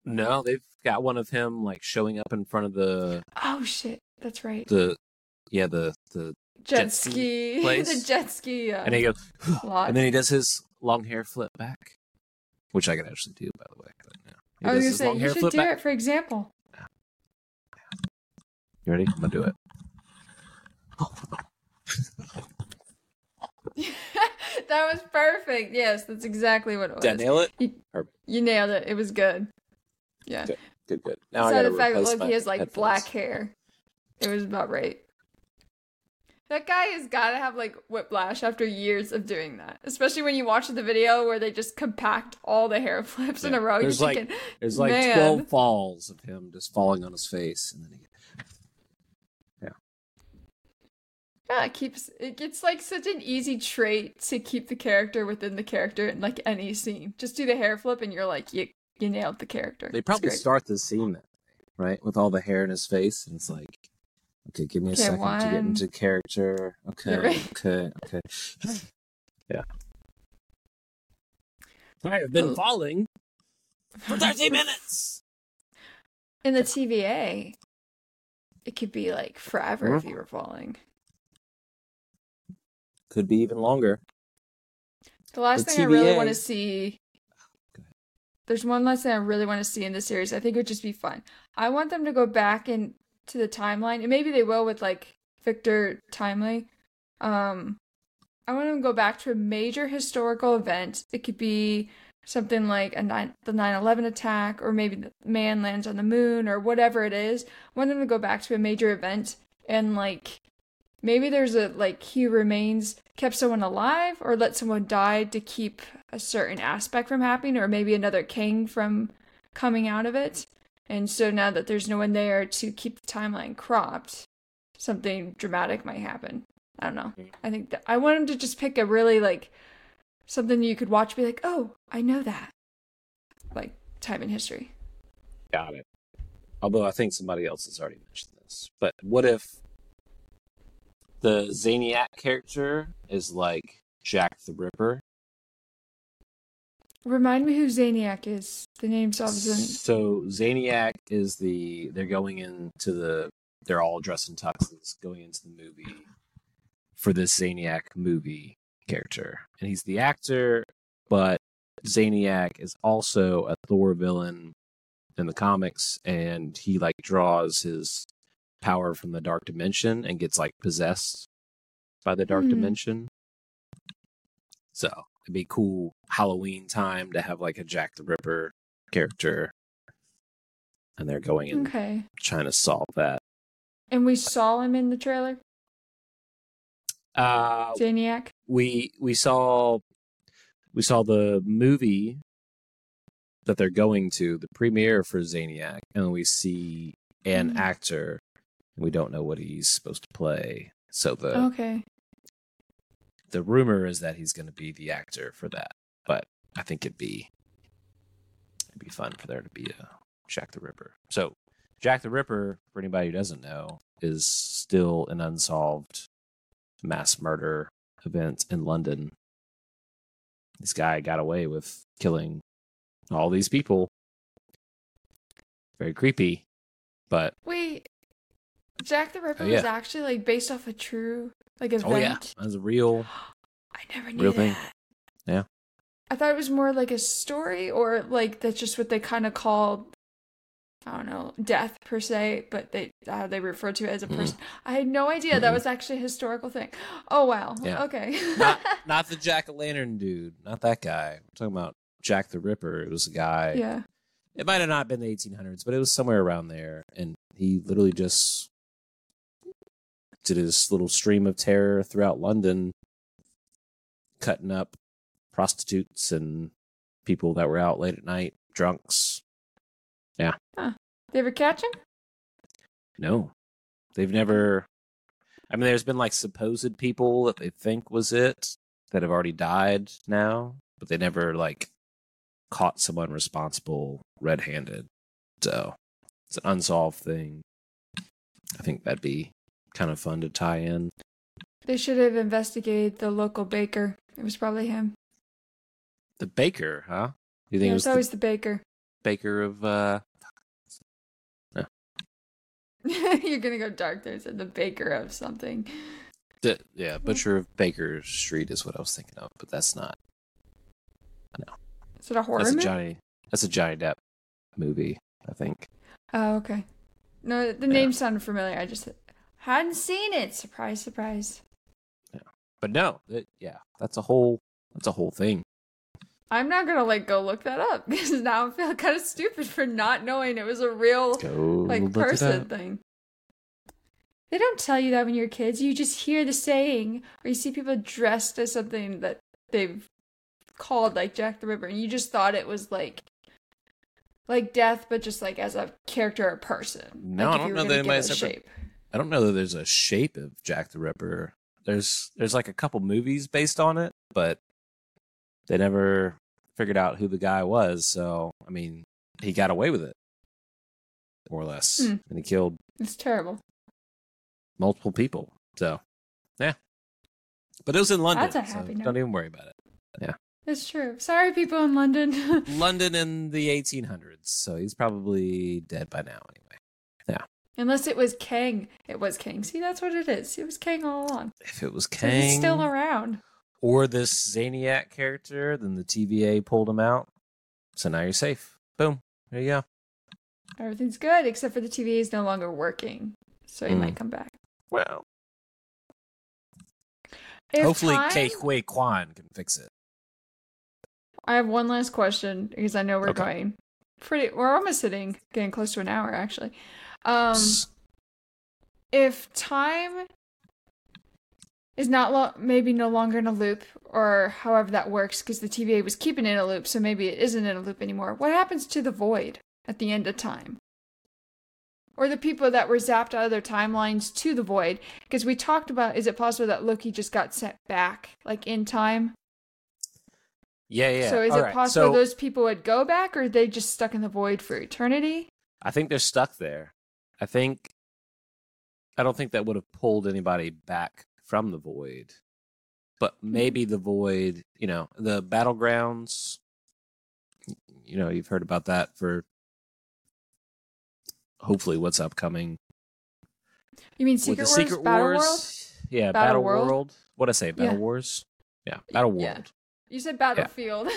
No, they've got one of him like showing up in front of the Oh shit, that's right. the yeah the the jet, jet ski, ski place. the jet ski. Uh, and he goes lot. and then he does his long hair flip back, which I could actually do by the way. But no. He I was gonna say you should do back. it for example. You ready? I'm gonna do it. that was perfect. Yes, that's exactly what it was. Did I nail it? You, you nailed it. It was good. Yeah. Good. Good, good. Now I Besides the fact that Loki has like headphones. black hair. It was about right. That guy has got to have like whiplash after years of doing that, especially when you watch the video where they just compact all the hair flips in a row. There's You're like- thinking, There's like Man. 12 falls of him just falling on his face, and then he yeah, it keeps it gets like such an easy trait to keep the character within the character in like any scene. Just do the hair flip, and you're like, you you nailed the character. They probably start the scene that way, right? With all the hair in his face, and it's like, okay, give me a Okay, second to get into character. Okay, right. okay, okay. yeah. I have been Oh. falling for 30 minutes. in the TVA. It could be like forever if Mhm. you were falling. Could be even longer. The last The thing I really want to see. There's one last thing I really want to see in this series. I think it would just be fun. I want them to go back into the timeline, and maybe they will with like Victor Timely. Um, I want them to go back to a major historical event. It could be something like a nine, the 9/11 attack, or maybe the man lands on the moon, or whatever it is. I want them to go back to a major event and like maybe there's a like he remains kept someone alive or let someone die to keep a certain aspect from happening or maybe another king from coming out of it and so now that there's no one there to keep the timeline cropped something dramatic might happen i don't know mm-hmm. i think that i want him to just pick a really like something you could watch be like oh i know that like time in history Got it. Although I think somebody else has already mentioned this. But what if the Zaniac character is like Jack the Ripper? remind me who zaniac is the name's obviously So Zaniac is the they're going into the they're all dressed in tuxes going into the movie for this Zaniac movie character. And he's the actor, but Zaniac is also a Thor villain in the comics and he like draws his power from the dark dimension and gets like possessed by the dark Hmm. dimension. So it'd be cool Halloween time to have like a Jack the Ripper character and they're going and okay trying to solve that. and we saw him in the trailer Uh zaniac we we saw we saw the movie that they're going to, the premiere for Zaniac, and we see an Mm. actor and we don't know what he's supposed to play. So the okay the rumor is that he's gonna be the actor for that. But I think it'd be it'd be fun for there to be a Jack the Ripper. So Jack the Ripper, for anybody who doesn't know, is still an unsolved mass murder event in London. This guy got away with killing all these people. Very creepy, but Wait, Jack the Ripper Oh, yeah. was actually like based off a true like event. oh yeah, that's a real. I never knew Real thing. that. Yeah. I thought it was more like a story, or like that's just what they kind of called. I don't know, death per se, but they how they refer to it as a Mhm. person. I had no idea that Mhm. was actually a historical thing. Oh wow. Yeah. Okay. not not the Jack o' Lantern dude, not that guy. We're talking about Jack the Ripper. It was a guy. yeah. It might have not been the 1800s, but it was somewhere around there, and he literally just did his little stream of terror throughout London, cutting up prostitutes and people that were out late at night, drunks. Yeah. They ever catch him? No, they've never. I mean, there's been like supposed people that they think was it that have already died now, but they never like caught someone responsible red-handed. So it's an unsolved thing. I think that'd be kind of fun to tie in. They should have investigated the local baker. It was probably him. The baker, huh? You think Yeah, it it's was always the the baker. baker of uh You're gonna go dark there. Said the baker of something. the, yeah, Butcher of Baker Street is what I was thinking of, but that's not. No. Is it a horror That's a movie? Johnny that's a Johnny Depp movie, I think. Oh, okay. No, the Yeah. name sounded familiar. I just hadn't seen it. Surprise, surprise. But no, it, yeah, that's a whole that's a whole thing. I'm not gonna like go look that up because now I feel kind of stupid for not knowing it was a real Go like person thing. They don't tell you that when you're kids. You just hear the saying, or you see people dressed as something that they've called like Jack the Ripper, and you just thought it was like like death, but just like as a character or person. No, like I don't know that anybody's ever- shape. I don't know that there's a shape of Jack the Ripper. There's there's like a couple movies based on it, but they never figured out who the guy was. So I mean, he got away with it, more or less, Hmm. and he killed It's terrible. multiple people. So yeah, but it was in London. That's a so note. Don't even worry about it. Yeah. It's true. Sorry, people in London. London in the 1800s, so he's probably dead by now anyway. Unless it was Kang. It was Kang. See, that's what it is. It was Kang all along. If it was So he's Kang still around. or this Zaniac character, then the TVA pulled him out. So now you're safe. Boom. There you go. Everything's good except for the TVA is no longer working, so he Hmm. might come back. Well, If hopefully time- Ke Huy Quan can fix it. I have one last question because I know we're Okay. going pretty. We're almost sitting, getting close to an hour actually. Um, if time is not lo- maybe no longer in a loop, or however that works, because the TVA was keeping it in a loop, so maybe it isn't in a loop anymore. What happens to the void at the end of time? Or the people that were zapped out of their timelines to the void? Because we talked about, is it possible that Loki just got sent back, like in time? yeah, yeah. So is All it right, possible so those people would go back, or are they just stuck in the void for eternity? I think they're stuck there. I think. I don't think that would have pulled anybody back from the void. But Hmm. maybe the void, you know, the battlegrounds. You know, you've heard about that for hopefully what's upcoming You mean Secret Wars, Secret Battle Wars. World? Yeah, Battle Battle, World? World. What I say? Battle Yeah. Wars. Yeah, Battle Yeah. You said Battlefield.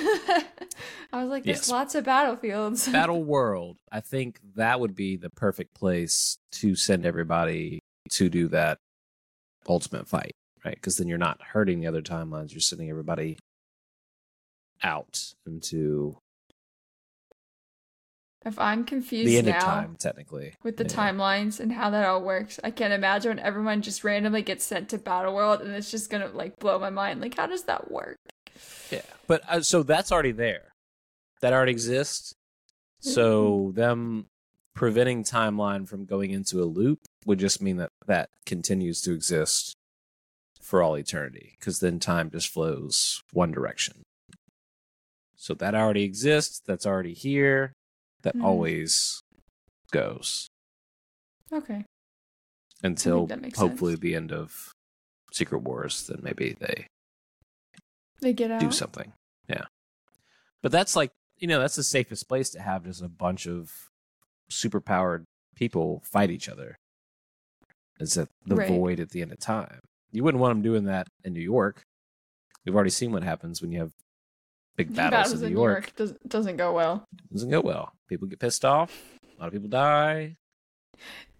I was like, there's Yes. lots of battlefields. Battle World. I think that would be the perfect place to send everybody to do that ultimate fight, right? Because then you're not hurting the other timelines. You're sending everybody out into if I'm confused the end now of time, technically. with the Yeah. timelines and how that all works, I can't imagine when everyone just randomly gets sent to Battle World, and it's just gonna like blow my mind. Like, how does that work? Yeah, but uh, so that's already there. That already exists. So them preventing timeline from going into a loop would just mean that that continues to exist for all eternity because then time just flows one direction. So that already exists. That's already here. That Mhm. always goes Okay. until hopefully sense. the end of Secret Wars. Then maybe they They get out. do something. Yeah. But that's like, you know, that's the safest place to have just a bunch of superpowered people fight each other. Is at the Right. void at the end of time. You wouldn't want them doing that in New York. We've already seen what happens when you have big battles, in New York. does, doesn't go well. doesn't go well. People get pissed off. A lot of people die.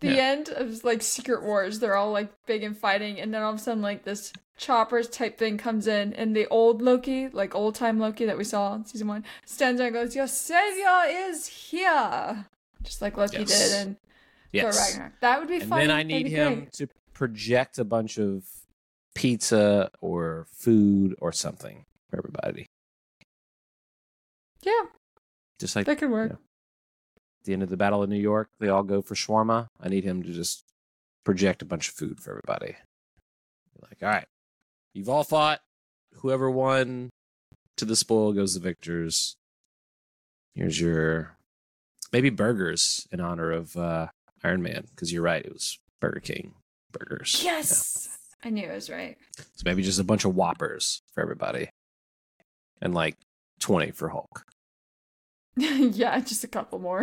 The Yeah. end of like Secret Wars, they're all like big and fighting, and then all of a sudden like this choppers type thing comes in, and the old Loki, like old time Loki that we saw in season one, stands there and goes, "Your savior is here," just like Loki Yes. did in Thor Ragnarok. That would be And fun. then I need him great. to project a bunch of pizza or food or something for everybody. Yeah, Just like that could work. At the end of the Battle of New York, they all go for shawarma. I need him to just project a bunch of food for everybody. Like, all right, you've all fought. Whoever won to the spoil goes the victors. Here's your maybe burgers in honor of uh, Iron Man, because you're right, it was Burger King burgers. Yes, I knew it was right. So maybe just a bunch of Whoppers for everybody, and like twenty for Hulk. yeah, just a couple more.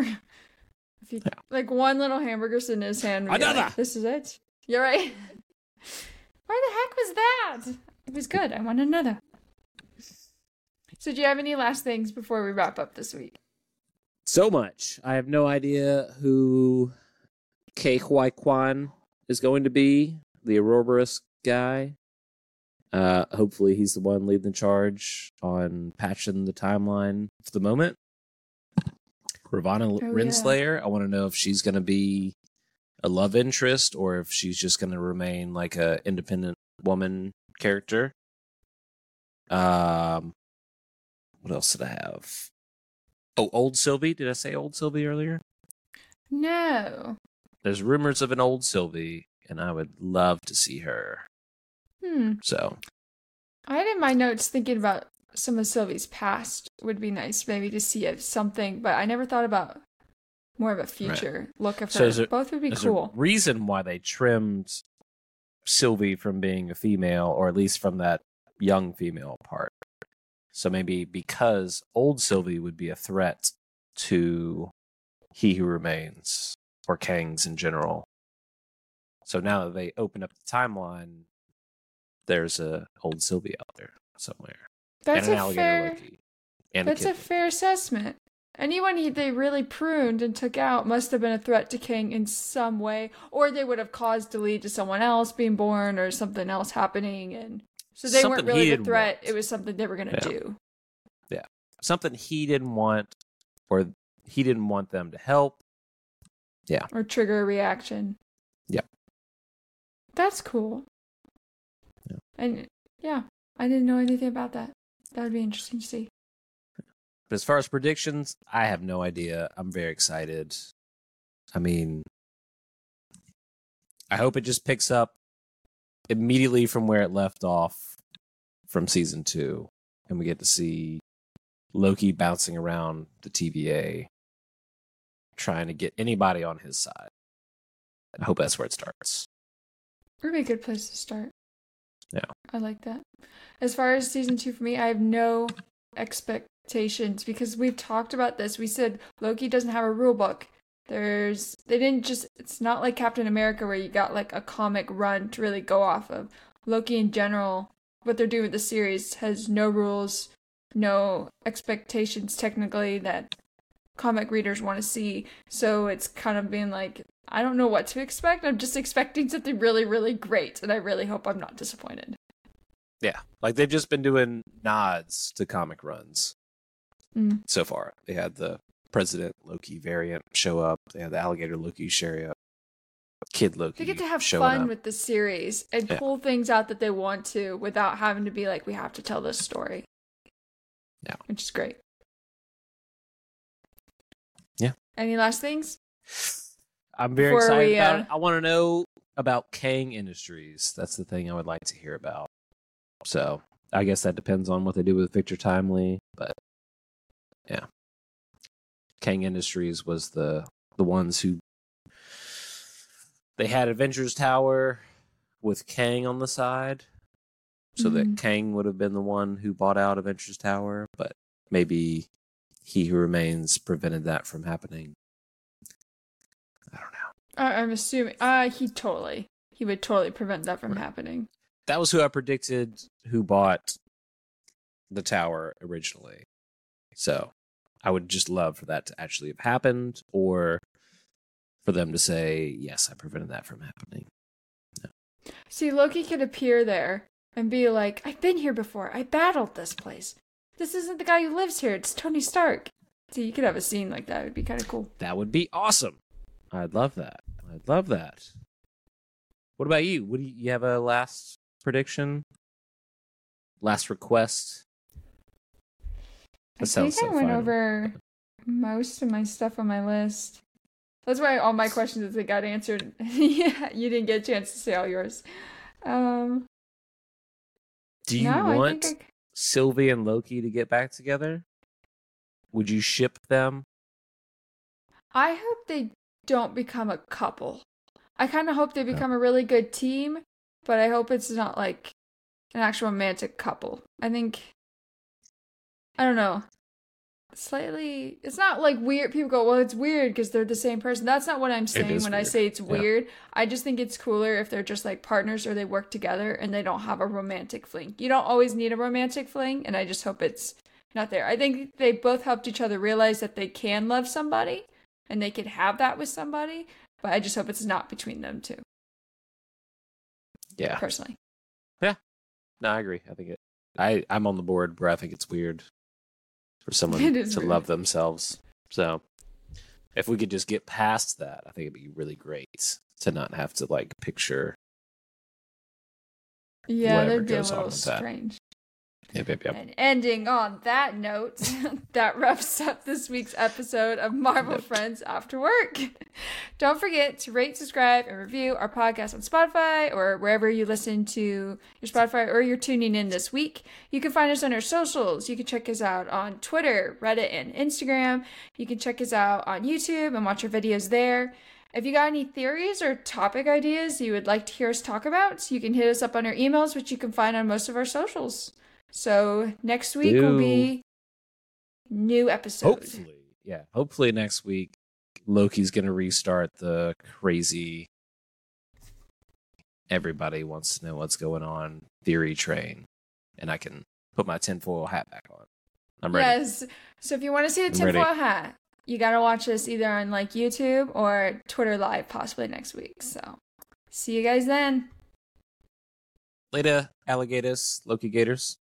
If you, Yeah. Like one little hamburger's in his hand. and you're like, Another! this is it. You're right. Why the heck was that? It was good. I want another. So, do you have any last things before we wrap up this week? So much. I have no idea who Ke Huy Quan is going to be, the Ouroboros guy. Uh, hopefully, he's the one leading the charge on patching the timeline for the moment. Ravonna Oh, yeah. Renslayer, I want to know if she's going to be a love interest or if she's just going to remain like a independent woman character. Um, what else did I have? Oh, old Sylvie. Did I say old Sylvie earlier? No. There's rumors of an old Sylvie, and I would love to see her. Hmm. So I had in my notes thinking about some of Sylvie's past would be nice, maybe to see if something, but I never thought about more of a future look of her. So is there- Both would be cool. a reason why they trimmed Sylvie from being a female, or at least from that young female part. So maybe because old Sylvie would be a threat to He Who Remains or Kangs in general. So now that they open up the timeline, there's a old Sylvie out there somewhere, That's and an a alligator fair. Loki, and That's a kid. fair assessment. Anyone he, they really pruned and took out must have been a threat to King in some way, or they would have caused to lead to someone else being born or something else happening, and so they weren't really he the threat. want. It was something they were going to Yeah. do. Yeah. Something he didn't want, or he didn't want them to help. Yeah. Or trigger a reaction. Yep. That's cool. Yeah. And yeah, I didn't know anything about that. That would be interesting to see. But as far as predictions, I have no idea. I'm very excited. I mean, I hope it just picks up immediately from where it left off from season two, and we get to see Loki bouncing around the TVA, trying to get anybody on his side. I hope that's where it starts. Would be a good place to start. Yeah. I like that. As far as season two for me, I have no expectations because we've talked about this. We said Loki doesn't have a rule book. There's they didn't just it's not like Captain America where you got like a comic run to really go off of. Loki in general, what they're doing with the series has no rules, no expectations technically that comic readers want to see. So it's kind of being like, I don't know what to expect. I'm just expecting something really, really great, and I really hope I'm not disappointed. Yeah, like they've just been doing nods to comic runs Mm. so far. They had the President Loki variant show up. They had the Alligator Loki show up. Kid Loki. They get to have fun up. with the series and Yeah. pull things out that they want to without having to be like, we have to tell this story. Yeah. Which is great. Yeah. Any last things? I'm very Before excited we, about uh, it. I want to know about Kang Industries. That's the thing I would like to hear about. So I guess that depends on what they do with Victor Timely, but yeah, Kang Industries was the the ones who they had Avengers Tower with Kang on the side, so that Mhm. Kang would have been the one who bought out Avengers Tower, but maybe He Who Remains prevented that from happening. I don't know. I- I'm assuming. Uh, he totally. He would totally prevent that from Right. happening. that was who I predicted who bought the tower originally. So I would just love for that to actually have happened or for them to say, yes, I prevented that from happening. See, Loki could appear there and be like, I've been here before. I battled this place. This isn't the guy who lives here. It's Tony Stark. See, you could have a scene like that. It'd be kind of cool. That would be awesome. I'd love that. I'd love that. What about you? What do you, you have a last prediction? Last request? I think so I went final. over most of my stuff on my list. That's why all my questions that got answered. yeah, you didn't get a chance to say all yours. Um, Do you no, want I I, Sylvie and Loki to get back together? Would you ship them? I hope they don't become a couple. I kind of hope they become a really good team, but I hope it's not like an actual romantic couple. I think I don't know. Slightly, it's not like weird. People go, well, it's weird because they're the same person. That's not what I'm saying when I say it's Yeah. weird. I just think it's cooler if they're just like partners or they work together and they don't have a romantic fling. You don't always need a romantic fling, and I just hope it's not there. I think they both helped each other realize that they can love somebody and they can have that with somebody, but I just hope it's not between them two, Yeah. personally. Yeah. No, I agree. I think it. I I'm on the board where I think it's weird for someone to weird. love themselves. So if we could just get past that, I think it'd be really great to not have to like picture. Yeah, Whatever that'd be a little strange. Yep, yep, yep. And ending on that note, that wraps up this week's episode of Marvel Note. Friends After Work. Don't forget to rate, subscribe, and review our podcast on Spotify or wherever you listen to your Spotify or you're tuning in this week. You can find us on our socials. You can check us out on Twitter, Reddit, and Instagram. You can check us out on YouTube and watch our videos there. If you got any theories or topic ideas you would like to hear us talk about, you can hit us up on our emails, which you can find on most of our socials. So next week will be new episode. Hopefully, yeah. Hopefully next week Loki's gonna restart the crazy. Everybody wants to know what's going on theory train, and I can put my tinfoil hat back on. I'm ready. Yes. So if you want to see the tinfoil hat, you gotta watch this either on like YouTube or Twitter Live, possibly next week. So see you guys then. Later, alligators, Loki gators.